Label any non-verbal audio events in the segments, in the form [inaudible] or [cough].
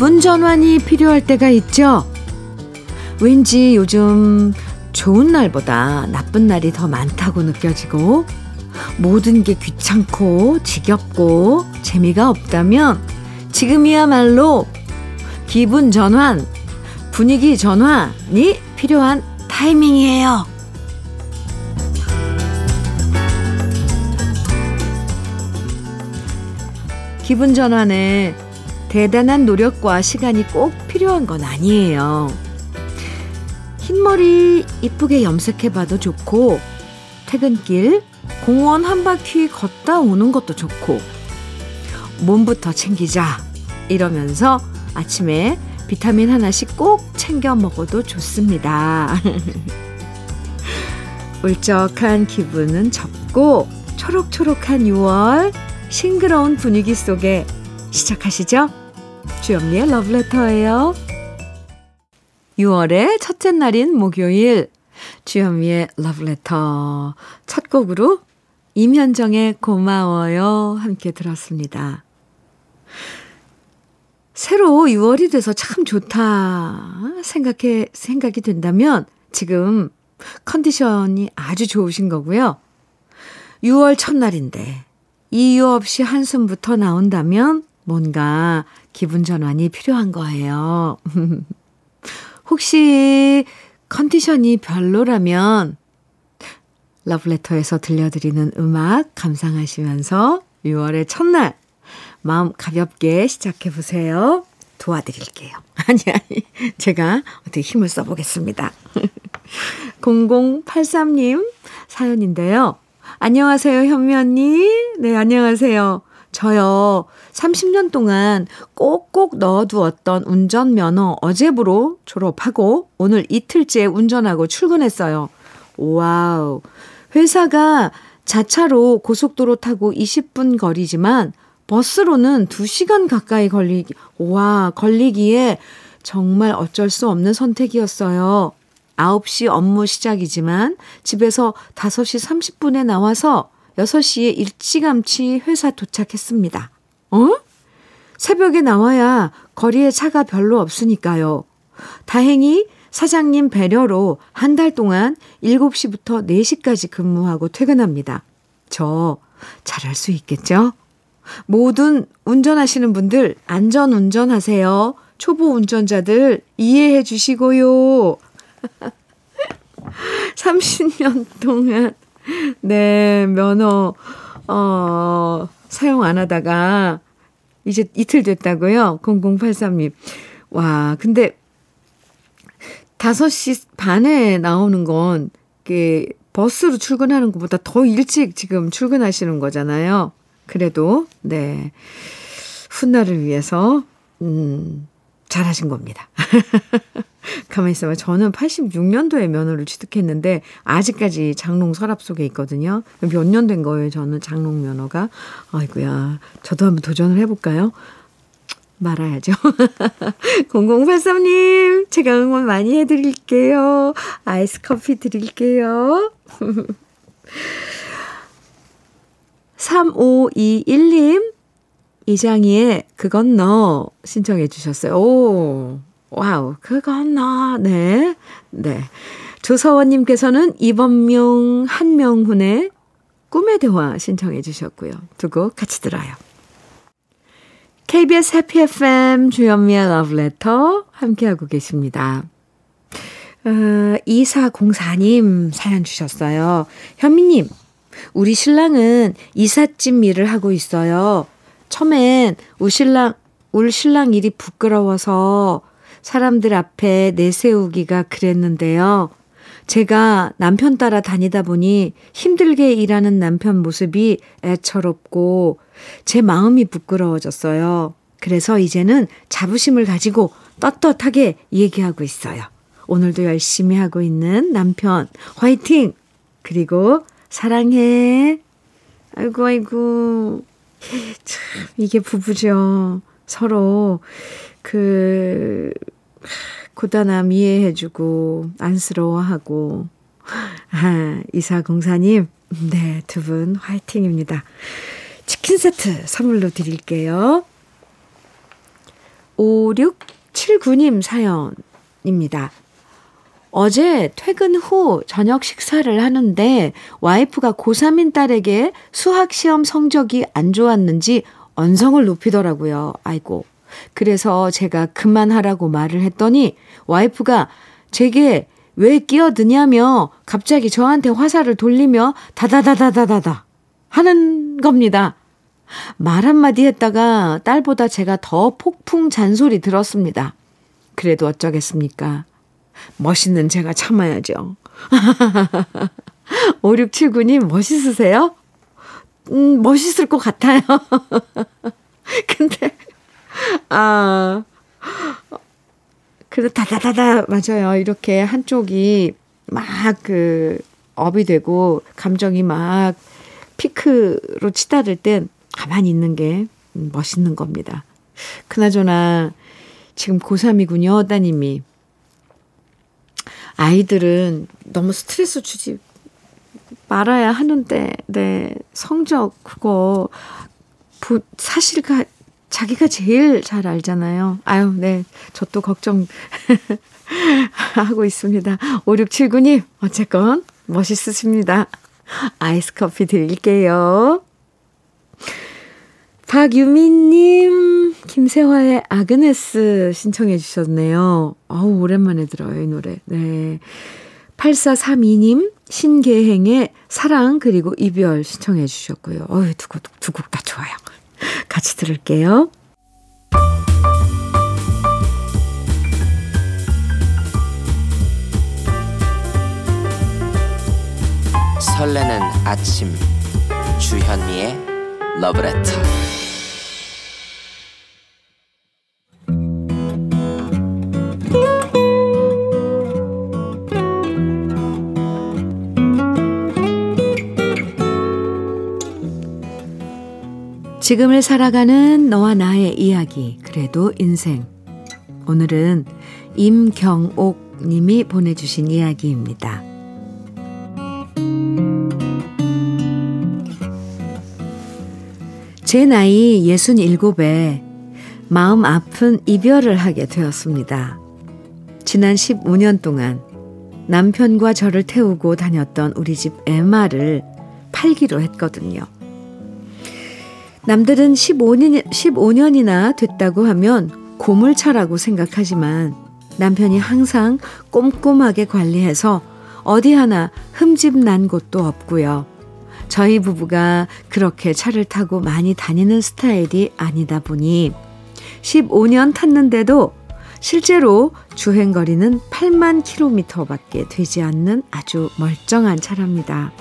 기분 전환이 필요할 때가 있죠. 왠지 요즘 좋은 날보다 나쁜 날이 더 많다고 느껴지고 모든 게 귀찮고 지겹고 재미가 없다면 지금이야말로 기분 전환, 분위기 전환이 필요한 타이밍이에요. 기분 전환에 대단한 노력과 시간이 꼭 필요한 건 아니에요. 흰머리 이쁘게 염색해봐도 좋고, 퇴근길 공원 한 바퀴 걷다 오는 것도 좋고, 몸부터 챙기자. 이러면서 아침에 비타민 하나씩 꼭 챙겨 먹어도 좋습니다. [laughs] 울적한 기분은 접고 초록초록한 6월 싱그러운 분위기 속에 시작하시죠. 주현미의 러브레터예요. 6월의 첫째 날인 목요일 주현미의 러브레터 첫 곡으로 임현정의 고마워요 함께 들었습니다. 새로 6월이 돼서 참 좋다 생각해 생각이 된다면 지금 컨디션이 아주 좋으신 거고요. 6월 첫날인데 이유 없이 한숨부터 나온다면 뭔가 기분 전환이 필요한 거예요. [laughs] 혹시 컨디션이 별로라면 러브레터에서 들려드리는 음악 감상하시면서 6월의 첫날 마음 가볍게 시작해 보세요. 도와드릴게요. [laughs] 아니, 아니. 제가 어떻게 힘을 써보겠습니다. [laughs] 0083님 사연인데요. 안녕하세요, 현미 언니. 네, 안녕하세요. 저요, 30년 동안 꼭꼭 넣어두었던 운전면허 어제부로 졸업하고 오늘 이틀째 운전하고 출근했어요. 와우. 회사가 자차로 고속도로 타고 20분 거리지만 버스로는 2시간 가까이 걸리기, 와, 걸리기에 정말 어쩔 수 없는 선택이었어요. 9시 업무 시작이지만 집에서 5시 30분에 나와서 6시에 일찌감치 회사 도착했습니다. 어? 새벽에 나와야 거리에 차가 별로 없으니까요. 다행히 사장님 배려로 한 달 동안 7시부터 4시까지 근무하고 퇴근합니다. 저 잘할 수 있겠죠? 모든 운전하시는 분들 안전 운전하세요. 초보 운전자들 이해해 주시고요. [laughs] 30년 동안 [laughs] 네, 면허 어 사용 안 하다가 이제 이틀 됐다고요? 0083님. 와, 근데 5시 반에 나오는 건, 그, 버스로 출근하는 것보다 더 일찍 지금 출근하시는 거잖아요. 그래도, 네. 훗날을 위해서, 음, 잘하신 겁니다. [laughs] 가만히 있어봐. 저는 86년도에 면허를 취득했는데, 아직까지 장롱 서랍 속에 있거든요. 몇 년 된 거예요, 저는 장롱 면허가. 아이고야. 저도 한번 도전을 해볼까요? 말아야죠. [laughs] 0083님, 제가 응원 많이 해드릴게요. 아이스 커피 드릴게요. [laughs] 3521님, 이장희의 그건 너 신청해 주셨어요. 오, 와우, 그건 너. 네. 네. 조서원님께서는 이범용, 한명훈의 꿈의 대화 신청해 주셨고요. 두 곡 같이 들어요. KBS 해피 FM 주현미의 러브레터 함께하고 계십니다. 어, 2404님 사연 주셨어요. 현미님, 우리 신랑은 이삿짐 일을 하고 있어요. 처음엔 울 신랑, 울 신랑 일이 부끄러워서 사람들 앞에 내세우기가 그랬는데요. 제가 남편 따라 다니다 보니 힘들게 일하는 남편 모습이 애처롭고 제 마음이 부끄러워졌어요. 그래서 이제는 자부심을 가지고 떳떳하게 얘기하고 있어요. 오늘도 열심히 하고 있는 남편, 화이팅! 그리고 사랑해. 아이고, 아이고. 참, 이게 부부죠. 서로, 그, 고단함 이해해주고, 안쓰러워하고. 아, 이사공사님, 네, 두 분 화이팅입니다. 치킨 세트 선물로 드릴게요. 5679님 사연입니다. 어제 퇴근 후 저녁 식사를 하는데 와이프가 고3인 딸에게 수학시험 성적이 안 좋았는지 언성을 높이더라고요. 아이고. 그래서 제가 그만하라고 말을 했더니 와이프가 제게 왜 끼어드냐며 갑자기 저한테 화살을 돌리며 다다다다다다다 하는 겁니다. 말 한마디 했다가 딸보다 제가 더 폭풍 잔소리 들었습니다. 그래도 어쩌겠습니까? 멋있는 제가 참아야죠. [laughs] 5679님 멋있으세요? 음, 멋있을 것 같아요. [laughs] 근데, [laughs] 아, 그래, 다다다다, 맞아요. 이렇게 한쪽이 막 그, 업이 되고, 감정이 막 피크로 치달을 땐 가만히 있는 게 멋있는 겁니다. 그나저나, 지금 고3이군요, 따님이. 아이들은 너무 스트레스 주지 말아야 하는데, 네, 성적, 그거, 부, 사실 가, 자기가 제일 잘 알잖아요. 아유, 네, 저 또 걱정 [laughs] 하고 있습니다. 5679님, 어쨌건 멋있으십니다. 아이스 커피 드릴게요. 박유민님, 김세화의 아그네스 신청해 주셨네요. 어우, 오랜만에 들어요, 이 노래. 네. 8432님, 신계행의 사랑 그리고 이별 신청해 주셨고요. 어유 두 곡, 두 곡 다 좋아요. 같이 들을게요. 설레는 아침 주현미의 러브레터 지금을 살아가는 너와 나의 이야기, 그래도 인생. 오늘은 임경옥 님이 보내주신 이야기입니다. 제 나이 67에 마음 아픈 이별을 하게 되었습니다. 지난 15년 동안 남편과 저를 태우고 다녔던 우리 집 에마를 팔기로 했거든요. 남들은 15년, 15년이나 됐다고 하면 고물차라고 생각하지만 남편이 항상 꼼꼼하게 관리해서 어디 하나 흠집 난 곳도 없고요. 저희 부부가 그렇게 차를 타고 많이 다니는 스타일이 아니다 보니 15년 탔는데도 실제로 주행거리는 8만 킬로미터밖에 되지 않는 아주 멀쩡한 차랍니다.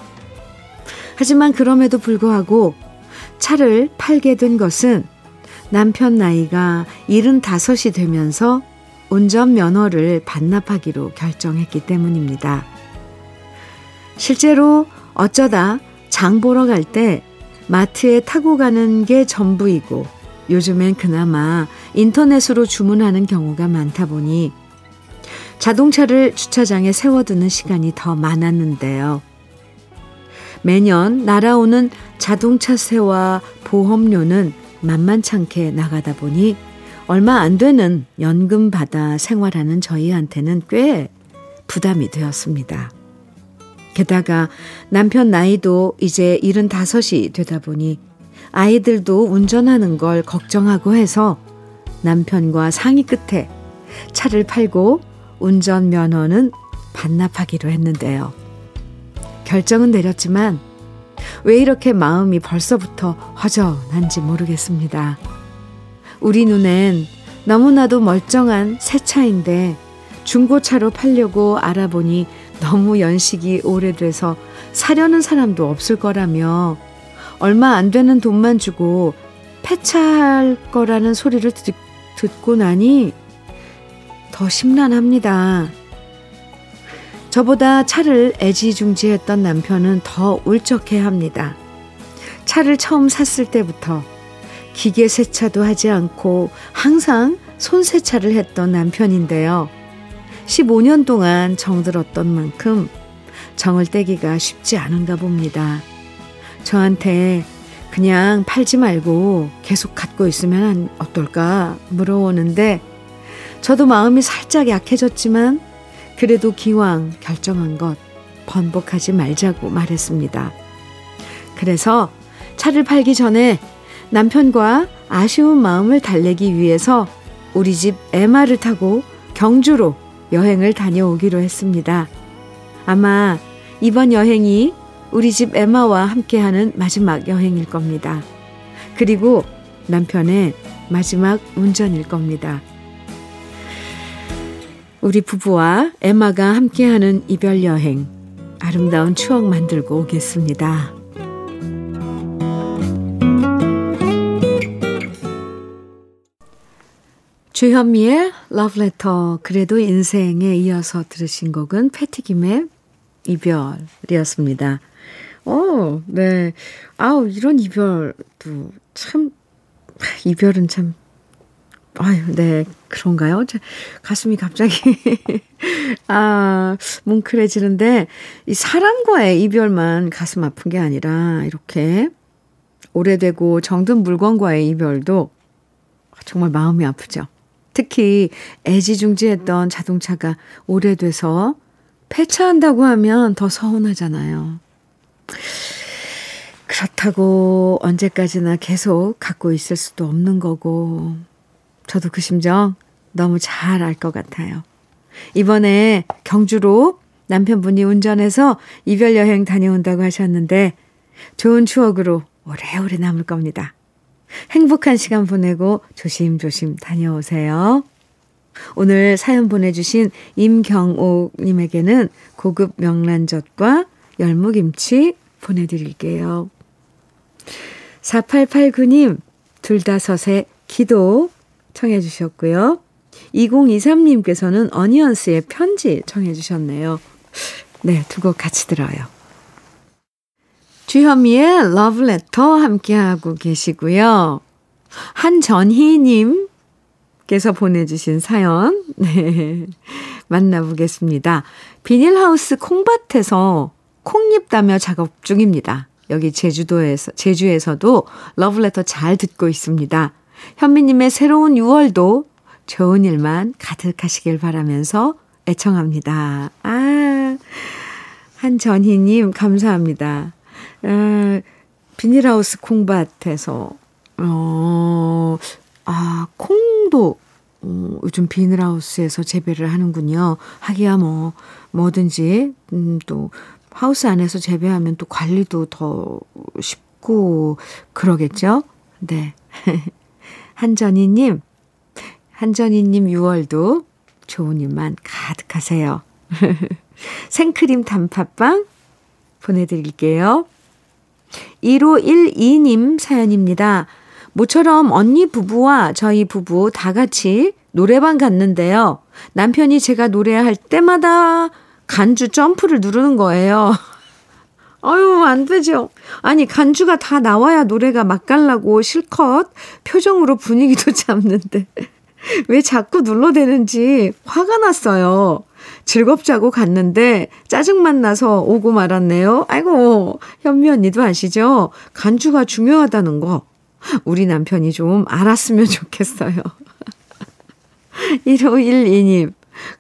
하지만 그럼에도 불구하고 차를 팔게 된 것은 남편 나이가 75이 되면서 운전면허를 반납하기로 결정했기 때문입니다. 실제로 어쩌다 장 보러 갈 때 마트에 타고 가는 게 전부이고 요즘엔 그나마 인터넷으로 주문하는 경우가 많다 보니 자동차를 주차장에 세워두는 시간이 더 많았는데요. 매년 날아오는 자동차세와 보험료는 만만찮게 나가다 보니 얼마 안 되는 연금 받아 생활하는 저희한테는 꽤 부담이 되었습니다. 게다가 남편 나이도 이제 75이 되다 보니 아이들도 운전하는 걸 걱정하고 해서 남편과 상의 끝에 차를 팔고 운전면허는 반납하기로 했는데요. 결정은 내렸지만 왜 이렇게 마음이 벌써부터 허전한지 모르겠습니다. 우리 눈엔 너무나도 멀쩡한 새 차인데 중고차로 팔려고 알아보니 너무 연식이 오래돼서 사려는 사람도 없을 거라며 얼마 안 되는 돈만 주고 폐차할 거라는 소리를 듣, 듣고 나니 더 심란합니다. 저보다 차를 애지중지했던 남편은 더 울적해 합니다. 차를 처음 샀을 때부터 기계 세차도 하지 않고 항상 손 세차를 했던 남편인데요. 15년 동안 정들었던 만큼 정을 떼기가 쉽지 않은가 봅니다. 저한테 그냥 팔지 말고 계속 갖고 있으면 어떨까 물어오는데 저도 마음이 살짝 약해졌지만 그래도 기왕 결정한 것 번복하지 말자고 말했습니다. 그래서 차를 팔기 전에 남편과 아쉬운 마음을 달래기 위해서 우리 집 에마를 타고 경주로 여행을 다녀오기로 했습니다. 아마 이번 여행이 우리 집 에마와 함께하는 마지막 여행일 겁니다. 그리고 남편의 마지막 운전일 겁니다. 우리 부부와 에마가 함께하는 이별 여행, 아름다운 추억 만들고 오겠습니다. 주현미의 러브레터 그래도 인생에 이어서 들으신 곡은 패티김의 이별이었습니다. 어, 네. 아우, 이런 이별도 참, 이별은 참, 아유, 네. 그런가요? 가슴이 갑자기, [laughs] 아, 뭉클해지는데, 이 사람과의 이별만 가슴 아픈 게 아니라, 이렇게 오래되고 정든 물건과의 이별도 정말 마음이 아프죠. 특히 애지중지했던 자동차가 오래돼서 폐차한다고 하면 더 서운하잖아요. 그렇다고 언제까지나 계속 갖고 있을 수도 없는 거고, 저도 그 심정 너무 잘 알 것 같아요. 이번에 경주로 남편분이 운전해서 이별 여행 다녀온다고 하셨는데, 좋은 추억으로 오래오래 남을 겁니다. 행복한 시간 보내고 조심조심 다녀오세요. 오늘 사연 보내주신 임경옥님에게는 고급 명란젓과 열무김치 보내드릴게요. 4889님, 둘다섯의 기도 청해 주셨고요. 2023님께서는 어니언스의 편지 청해 주셨네요. 네, 두 곡 같이 들어요. 주현미의 러브레터 함께하고 계시고요. 한전희님께서 보내주신 사연, 네. 만나보겠습니다. 비닐하우스 콩밭에서 콩잎 따며 작업 중입니다. 여기 제주도에서, 제주에서도 러브레터 잘 듣고 있습니다. 현미님의 새로운 6월도 좋은 일만 가득하시길 바라면서 애청합니다. 아, 한전희님, 감사합니다. 에, 비닐하우스 콩밭에서, 어, 아, 콩도, 어, 요즘 비닐하우스에서 재배를 하는군요. 하기야 뭐, 뭐든지, 음, 또, 하우스 안에서 재배하면 또 관리도 더 쉽고, 그러겠죠? 네. [laughs] 한전희님, 한전희님 6월도 좋은 일만 가득하세요. [laughs] 생크림 단팥빵 보내드릴게요. 1512님 사연입니다. 모처럼 언니 부부와 저희 부부 다 같이 노래방 갔는데요. 남편이 제가 노래할 때마다 간주 점프를 누르는 거예요. [laughs] 아유, 안 되죠. 아니, 간주가 다 나와야 노래가 맛깔나고 실컷 표정으로 분위기도 [laughs] 잡는데. 왜 자꾸 눌러대는지 화가 났어요. 즐겁자고 갔는데 짜증만 나서 오고 말았네요. 아이고, 현미 언니도 아시죠? 간주가 중요하다는 거. 우리 남편이 좀 알았으면 [laughs] 좋겠어요. [laughs] 1512님.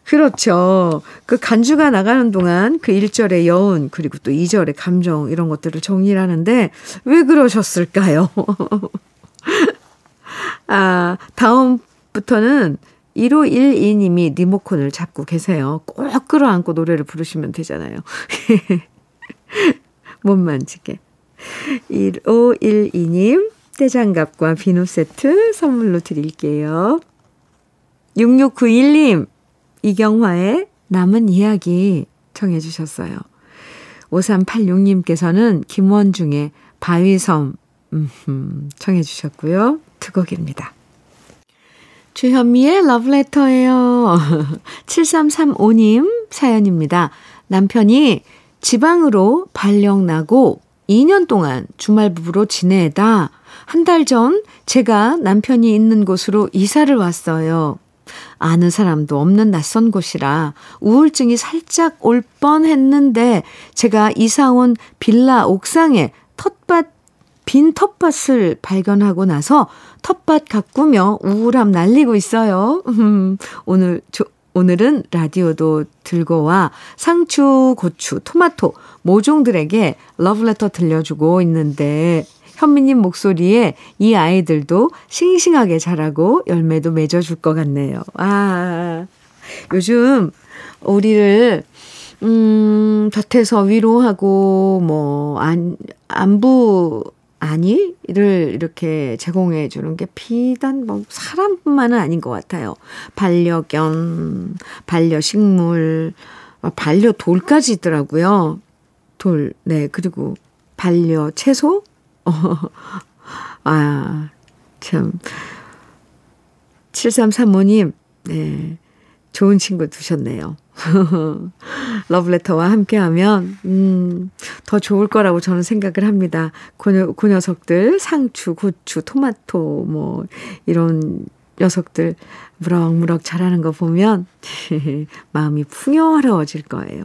그렇죠. 그 간주가 나가는 동안 그 1절의 여운, 그리고 또 2절의 감정, 이런 것들을 정리를 하는데, 왜 그러셨을까요? [laughs] 아, 다음부터는 1512님이 리모컨을 잡고 계세요. 꼭 끌어안고 노래를 부르시면 되잖아요. 못 만지게. 1512님, 떼장갑과 비누 세트 선물로 드릴게요. 6691님, 이경화의 남은 이야기 청해 주셨어요. 5386님께서는 김원중의 바위섬 음, 청해 주셨고요. 두 곡입니다. 주현미의 러브레터예요. [laughs] 7335님 사연입니다. 남편이 지방으로 발령 나고 2년 동안 주말 부부로 지내다 한 달 전 제가 남편이 있는 곳으로 이사를 왔어요. 아는 사람도 없는 낯선 곳이라 우울증이 살짝 올 뻔 했는데 제가 이사 온 빌라 옥상에 텃밭 빈 텃밭을 발견하고 나서 텃밭 가꾸며 우울함 날리고 있어요. 오늘 조, 오늘은 라디오도 들고 와 상추, 고추, 토마토 모종들에게 러브레터 들려주고 있는데 현미님 목소리에 이 아이들도 싱싱하게 자라고 열매도 맺어줄 것 같네요. 아, 요즘 우리를 음, 곁에서 위로하고, 뭐, 안, 안부, 아니를 이렇게 제공해 주는 게 비단 뭐 사람뿐만은 아닌 것 같아요. 반려견, 반려식물, 반려돌까지 있더라고요. 돌, 네, 그리고 반려 채소? 어, 아, 참. 7335님, 네. 좋은 친구 두셨네요. [laughs] 러브레터와 함께 하면 음, 더 좋을 거라고 저는 생각을 합니다. 그, 그 녀석들 상추, 고추, 토마토 뭐 이런 녀석들 무럭무럭 자라는 거 보면 [laughs] 마음이 풍요로워질 거예요.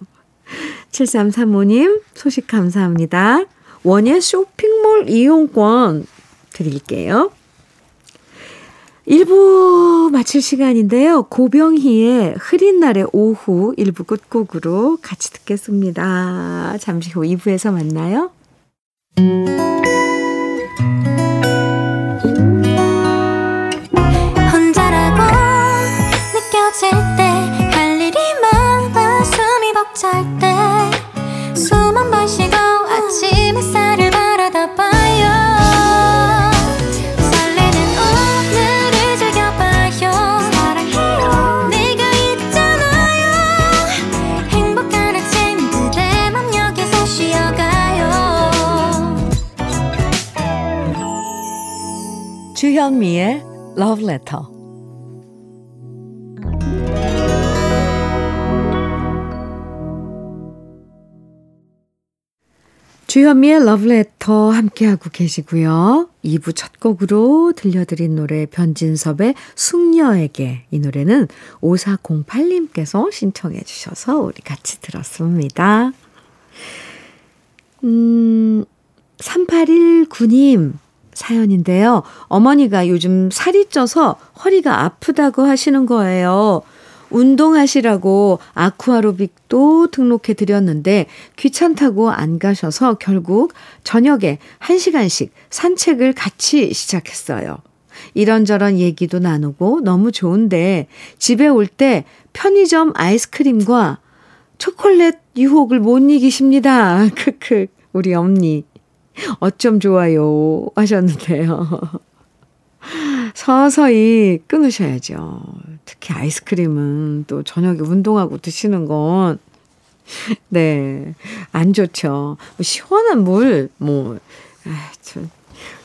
7335님 소식 감사합니다. 원예 쇼핑몰 이용권 드릴게요. 1부 마칠 시간인데요. 고병희의 흐린 날의 오후 1부 끝곡으로 같이 듣겠습니다. 잠시 후 2부에서 만나요. 혼자라고 느껴질 때 할 일이 많아 숨이 벅찰 때 주현미의 Love Letter. 주현미의 Love Letter 함께하고 계시고요. 2부 첫 곡으로 들려드린 노래 변진섭의 숙녀에게 이 노래는 5408님께서 신청해 주셔서 우리 같이 들었습니다. 음, 3819님 사연인데요. 어머니가 요즘 살이 쪄서 허리가 아프다고 하시는 거예요. 운동하시라고 아쿠아로빅도 등록해 드렸는데 귀찮다고 안 가셔서 결국 저녁에 1시간씩 산책을 같이 시작했어요. 이런저런 얘기도 나누고 너무 좋은데 집에 올 때 편의점 아이스크림과 초콜릿 유혹을 못 이기십니다. [laughs] 크크. 우리 언니. 어쩜 좋아요 하셨는데요. 서서히 끊으셔야죠. 특히 아이스크림은 또 저녁에 운동하고 드시는 건, 네, 안 좋죠. 뭐 시원한 물, 뭐, 아, 참.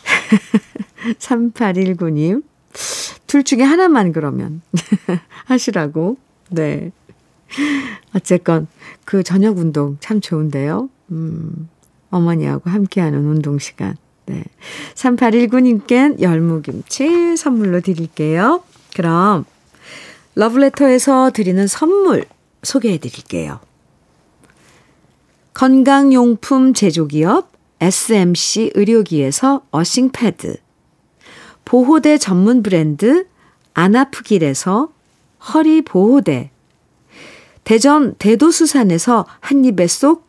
[laughs] 3819님. 둘 중에 하나만 그러면 [laughs] 하시라고. 네. 어쨌건 그 저녁 운동 참 좋은데요. 음, 어머니하고 함께하는 운동 시간. 네. 3819님께 열무김치 선물로 드릴게요. 그럼 러브레터에서 드리는 선물 소개해 드릴게요. 건강용품 제조기업 SMC 의료기에서 어싱패드 보호대 전문 브랜드 안아프길에서 허리보호대 대전 대도수산에서 한입에 쏙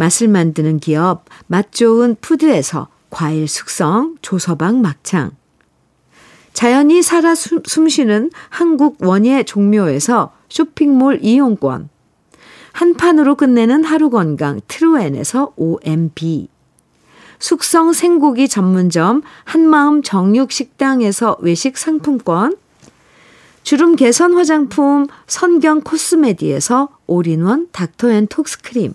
맛을 만드는 기업 맛 좋은 푸드에서 과일 숙성 조서방 막창. 자연이 살아 숨쉬는 한국 원예 종묘에서 쇼핑몰 이용권. 한 판으로 끝내는 하루 건강 트루엔에서 OMB 숙성 생고기 전문점 한마음 정육식당에서 외식 상품권. 주름 개선 화장품 선경 코스메디에서 올인원 닥터앤톡스크림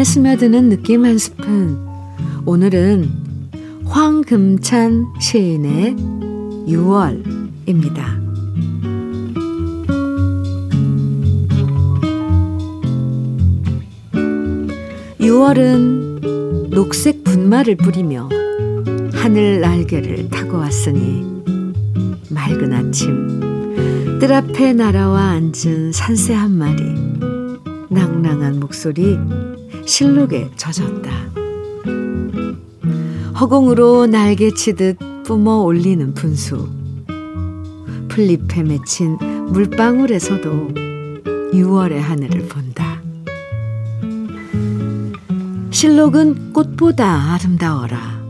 마음에 스며드는 느낌 한 스푼. 오늘은 황금찬 시인의 6월입니다. 6월은 녹색 분말을 뿌리며 하늘 날개를 타고 왔으니 맑은 아침 뜰 앞에 날아와 앉은 산새 한 마리 낭낭한 목소리 실록에 젖었다. 허공으로 날개치듯 뿜어 올리는 분수. 풀잎에 맺힌 물방울에서도 6월의 하늘을 본다. 실록은 꽃보다 아름다워라.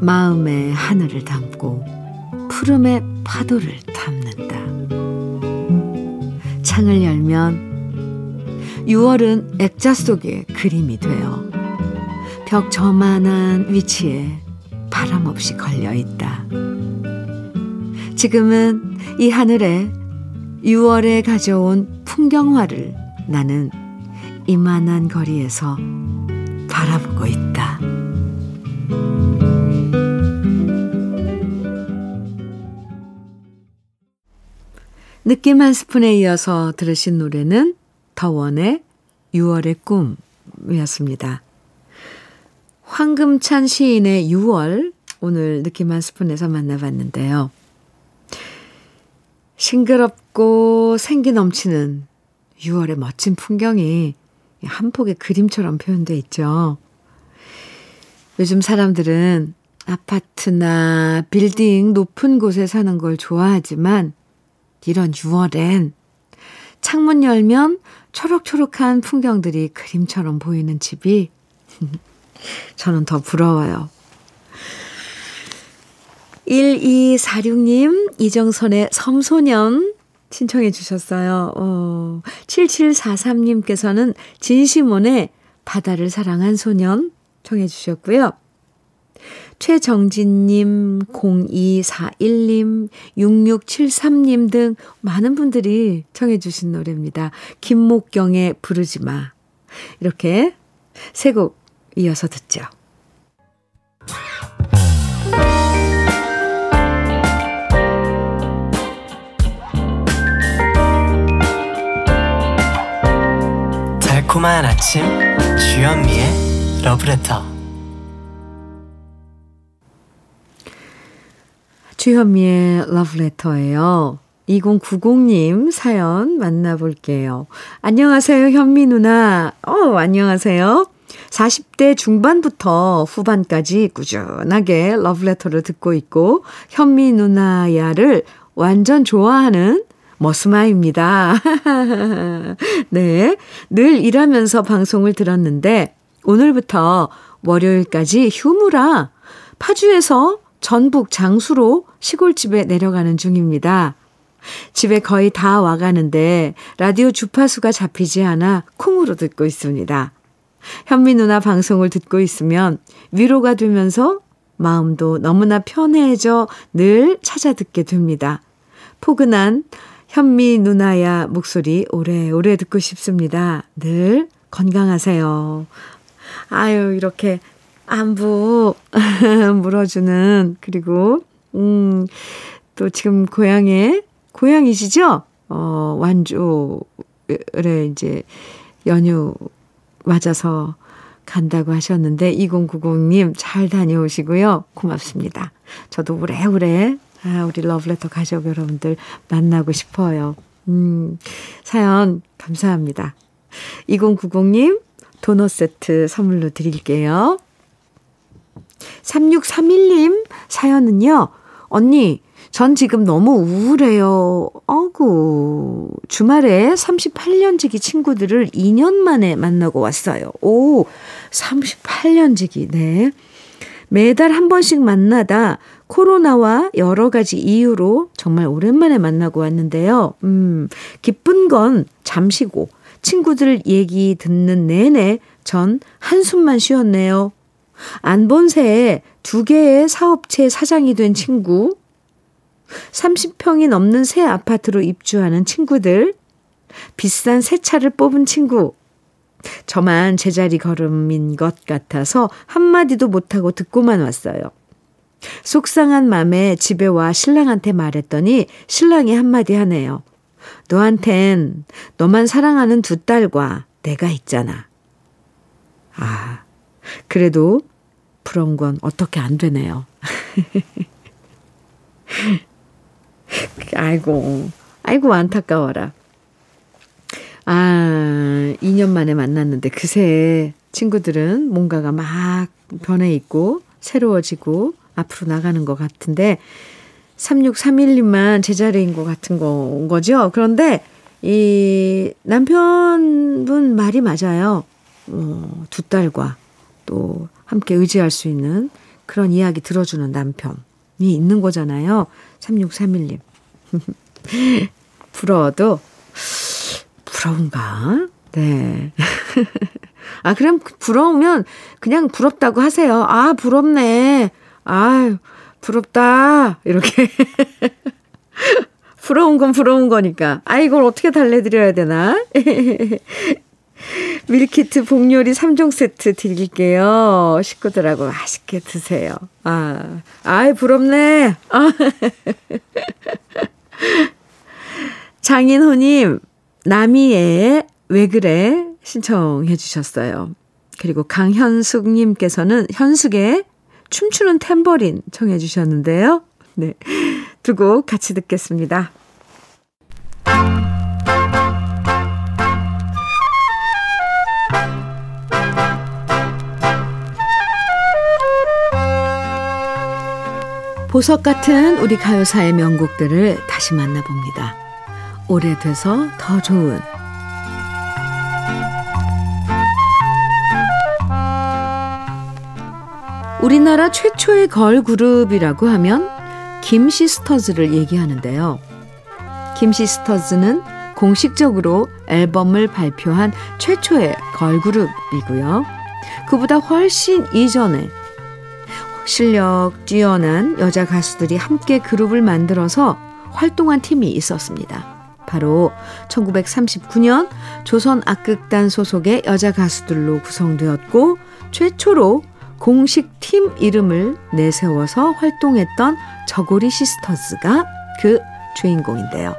마음의 하늘을 담고 푸름의 파도를 담는다. 창을 열면 6월은 액자 속에 그림이 되어 벽 저만한 위치에 바람 없이 걸려 있다. 지금은 이 하늘에 6월에 가져온 풍경화를 나는 이만한 거리에서 바라보고 있다. 느낌 한 스푼에 이어서 들으신 노래는 더원의 6월의 꿈이었습니다. 황금찬 시인의 6월 오늘 느낌 한 스푼에서 만나봤는데요. 싱그럽고 생기 넘치는 6월의 멋진 풍경이 한 폭의 그림처럼 표현돼 있죠. 요즘 사람들은 아파트나 빌딩 높은 곳에 사는 걸 좋아하지만 이런 6월엔 창문 열면 초록초록한 풍경들이 그림처럼 보이는 집이 [laughs] 저는 더 부러워요. 1246님, 이정선의 섬소년 신청해 주셨어요. 어, 7743님께서는 진시몬의 바다를 사랑한 소년 청해 주셨고요. 최정진님, 0241님, 6673님 등 많은 분들이 청해주신 노래입니다. 김목경의 부르지 마. 이렇게 세 곡 이어서 듣죠. 달콤한 아침 주현미의 러브레터 주현미의 러브레터예요. 2090님 사연 만나볼게요. 안녕하세요, 현미 누나. 어, 안녕하세요. 40대 중반부터 후반까지 꾸준하게 러브레터를 듣고 있고, 현미 누나야를 완전 좋아하는 머스마입니다. [laughs] 네. 늘 일하면서 방송을 들었는데, 오늘부터 월요일까지 휴무라 파주에서 전북 장수로 시골집에 내려가는 중입니다. 집에 거의 다 와가는데 라디오 주파수가 잡히지 않아 콩으로 듣고 있습니다. 현미 누나 방송을 듣고 있으면 위로가 되면서 마음도 너무나 편해져 늘 찾아 듣게 됩니다. 포근한 현미 누나야 목소리 오래오래 듣고 싶습니다. 늘 건강하세요. 아유, 이렇게 안부 [laughs] 물어주는 그리고 음, 또 지금 고향에 고향이시죠? 어, 완주에 이제 연휴 맞아서 간다고 하셨는데 2090님 잘 다녀오시고요. 고맙습니다. 저도 오래오래 아, 우리 러브레터 가족 여러분들 만나고 싶어요. 음, 사연 감사합니다. 2090님 도넛 세트 선물로 드릴게요. 3631님 사연은요. 언니, 전 지금 너무 우울해요. 어구. 주말에 38년 지기 친구들을 2년 만에 만나고 왔어요. 오, 38년 지기. 네. 매달 한 번씩 만나다 코로나와 여러 가지 이유로 정말 오랜만에 만나고 왔는데요. 음, 기쁜 건 잠시고 친구들 얘기 듣는 내내 전 한숨만 쉬었네요. 안본 새에 두 개의 사업체 사장이 된 친구, 30평이 넘는 새 아파트로 입주하는 친구들, 비싼 새 차를 뽑은 친구, 저만 제자리 걸음인 것 같아서 한마디도 못하고 듣고만 왔어요. 속상한 맘에 집에 와 신랑한테 말했더니 신랑이 한마디 하네요. 너한텐 너만 사랑하는 두 딸과 내가 있잖아. 아, 그래도 부러운 건 어떻게 안 되네요. [laughs] 아이고, 아이고, 안타까워라. 아, 2년 만에 만났는데 그새 친구들은 뭔가가 막 변해 있고 새로워지고 앞으로 나가는 것 같은데 3631님만 제자리인 것 같은 거, 거죠. 그런데 이 남편분 말이 맞아요. 어, 두 딸과 또 함께 의지할 수 있는 그런 이야기 들어주는 남편이 있는 거잖아요. 3631님. 부러워도 [laughs] 부러운가? 네. [laughs] 아, 그럼 부러우면 그냥 부럽다고 하세요. 아, 부럽네. 아, 부럽다. 이렇게. [laughs] 부러운 건 부러운 거니까. 아, 이걸 어떻게 달래드려야 되나? 밀키트 복요리 3종 세트 드릴게요. 식구들하고 맛있게 드세요. 아, 아이, 부럽네. 아. [laughs] 장인호님, 나미의 왜 그래? 신청해 주셨어요. 그리고 강현숙님께서는 현숙의 춤추는 탬버린 청해 주셨는데요. 네. 두 곡 같이 듣겠습니다. 보석 같은 우리 가요사의 명곡들을 다시 만나봅니다. 오래돼서 더 좋은 우리나라 최초의 걸그룹이라고 하면 김시스터즈를 얘기하는데요. 김시스터즈는 공식적으로 앨범을 발표한 최초의 걸그룹이고요. 그보다 훨씬 이전에 실력 뛰어난 여자 가수들이 함께 그룹을 만들어서 활동한 팀이 있었습니다. 바로 1939년 조선 악극단 소속의 여자 가수들로 구성되었고 최초로 공식 팀 이름을 내세워서 활동했던 저고리 시스터즈가 그 주인공인데요.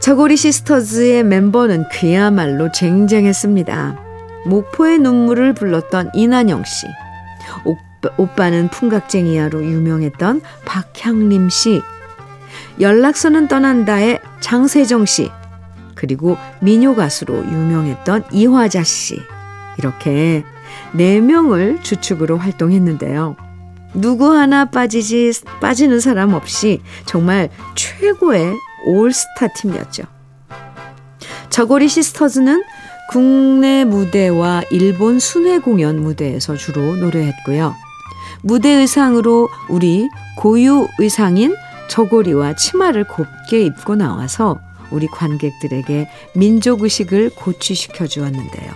저고리 시스터즈의 멤버는 그야말로 쟁쟁했습니다. 목포의 눈물을 불렀던 이난영 씨, 오빠, 오빠는 풍각쟁이야로 유명했던 박향림 씨, 연락선은 떠난다의 장세정 씨, 그리고 미녀 가수로 유명했던 이화자 씨. 이렇게 4명을 주축으로 활동했는데요. 누구 하나 빠지지, 빠지는 사람 없이 정말 최고의 올스타 팀이었죠. 저고리 시스터즈는 국내 무대와 일본 순회 공연 무대에서 주로 노래했고요. 무대 의상으로 우리 고유 의상인 저고리와 치마를 곱게 입고 나와서 우리 관객들에게 민족 의식을 고취시켜 주었는데요.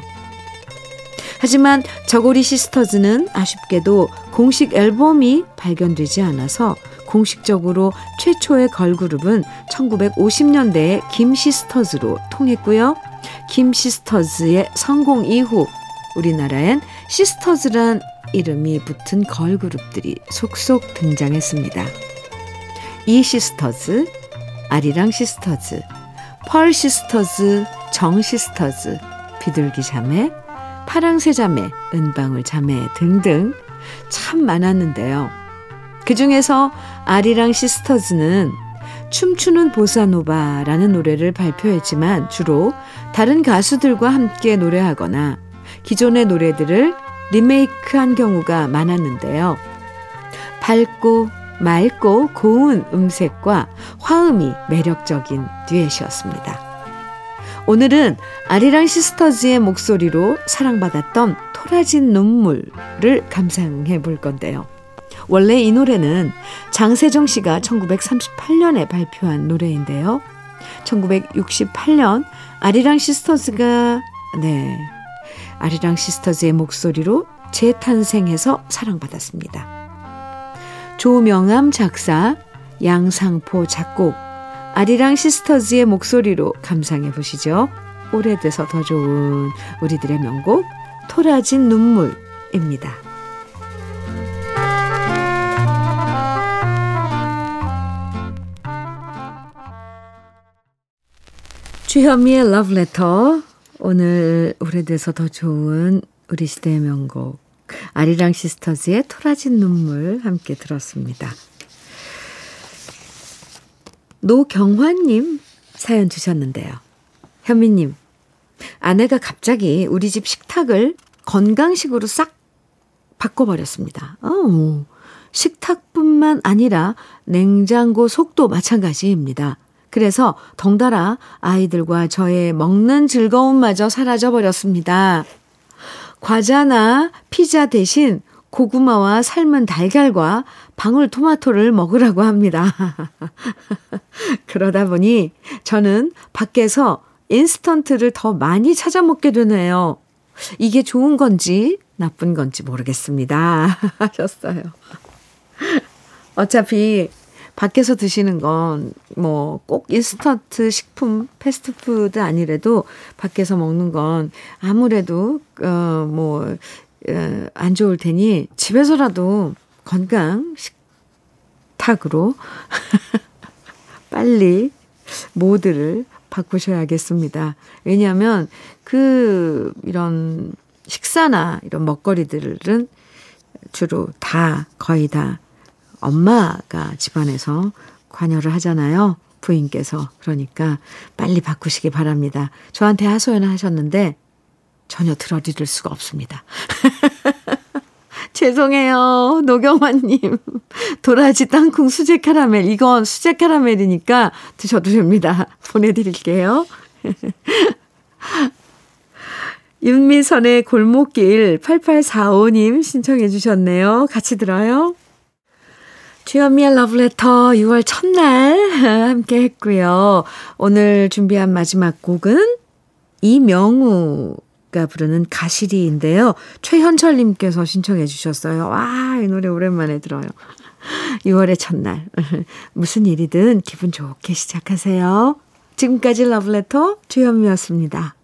하지만 저고리 시스터즈는 아쉽게도 공식 앨범이 발견되지 않아서 공식적으로 최초의 걸그룹은 1950년대에 김시스터즈로 통했고요. 김시스터즈의 성공 이후 우리나라엔 시스터즈란 이름이 붙은 걸그룹들이 속속 등장했습니다. 이 시스터즈, 아리랑 시스터즈, 펄 시스터즈, 정 시스터즈, 비둘기 자매, 파랑새 자매, 은방울 자매 등등 참 많았는데요. 그 중에서 아리랑 시스터즈는 춤추는 보사노바라는 노래를 발표했지만 주로 다른 가수들과 함께 노래하거나 기존의 노래들을 리메이크한 경우가 많았는데요. 밝고 맑고 고운 음색과 화음이 매력적인 듀엣이었습니다. 오늘은 아리랑 시스터즈의 목소리로 사랑받았던 토라진 눈물을 감상해 볼 건데요. 원래 이 노래는 장세정 씨가 1938년에 발표한 노래인데요. 1968년 아리랑 시스터즈가 네. 아리랑 시스터즈의 목소리로 재탄생해서 사랑받았습니다. 조명암 작사, 양상포 작곡, 아리랑 시스터즈의 목소리로 감상해 보시죠. 오래돼서 더 좋은 우리들의 명곡 토라진 눈물입니다. 주현미의 러브레터 오늘 오래돼서 더 좋은 우리 시대의 명곡 아리랑 시스터즈의 토라진 눈물 함께 들었습니다. 노경환님 사연 주셨는데요. 현미님, 아내가 갑자기 우리 집 식탁을 건강식으로 싹 바꿔버렸습니다. 어, 식탁뿐만 아니라 냉장고 속도 마찬가지입니다. 그래서 덩달아 아이들과 저의 먹는 즐거움마저 사라져버렸습니다. 과자나 피자 대신 고구마와 삶은 달걀과 방울토마토를 먹으라고 합니다. [laughs] 그러다 보니 저는 밖에서 인스턴트를 더 많이 찾아 먹게 되네요. 이게 좋은 건지 나쁜 건지 모르겠습니다. [laughs] 하셨어요. 어차피 밖에서 드시는 건 뭐 꼭 인스턴트 식품, 패스트푸드 아니래도 밖에서 먹는 건 아무래도 어뭐 어, 안 좋을 테니 집에서라도 건강 식탁으로 [laughs] 빨리 모드를 바꾸셔야겠습니다. 왜냐하면 그 이런 식사나 이런 먹거리들은 주로 다 거의 다 엄마가 집안에서 관여를 하잖아요. 부인께서. 그러니까 빨리 바꾸시기 바랍니다. 저한테 하소연을 하셨는데 전혀 들어드릴 수가 없습니다. [laughs] 죄송해요. 노경환님. 도라지 땅콩 수제 카라멜. 이건 수제 카라멜이니까 드셔도 됩니다. [laughs] 보내드릴게요. [laughs] 윤미선의 골목길 8845님 신청해 주셨네요. 같이 들어요. 주현미의 러브레터 6월 첫날 [laughs] 함께 했고요. 오늘 준비한 마지막 곡은 이명우 가 부르는 가시리인데요. 최현철님께서 신청해 주셨어요. 와, 이 노래 오랜만에 들어요. [laughs] 6월의 첫날. [laughs] 무슨 일이든 기분 좋게 시작하세요. 지금까지 러브레터 주현미였습니다.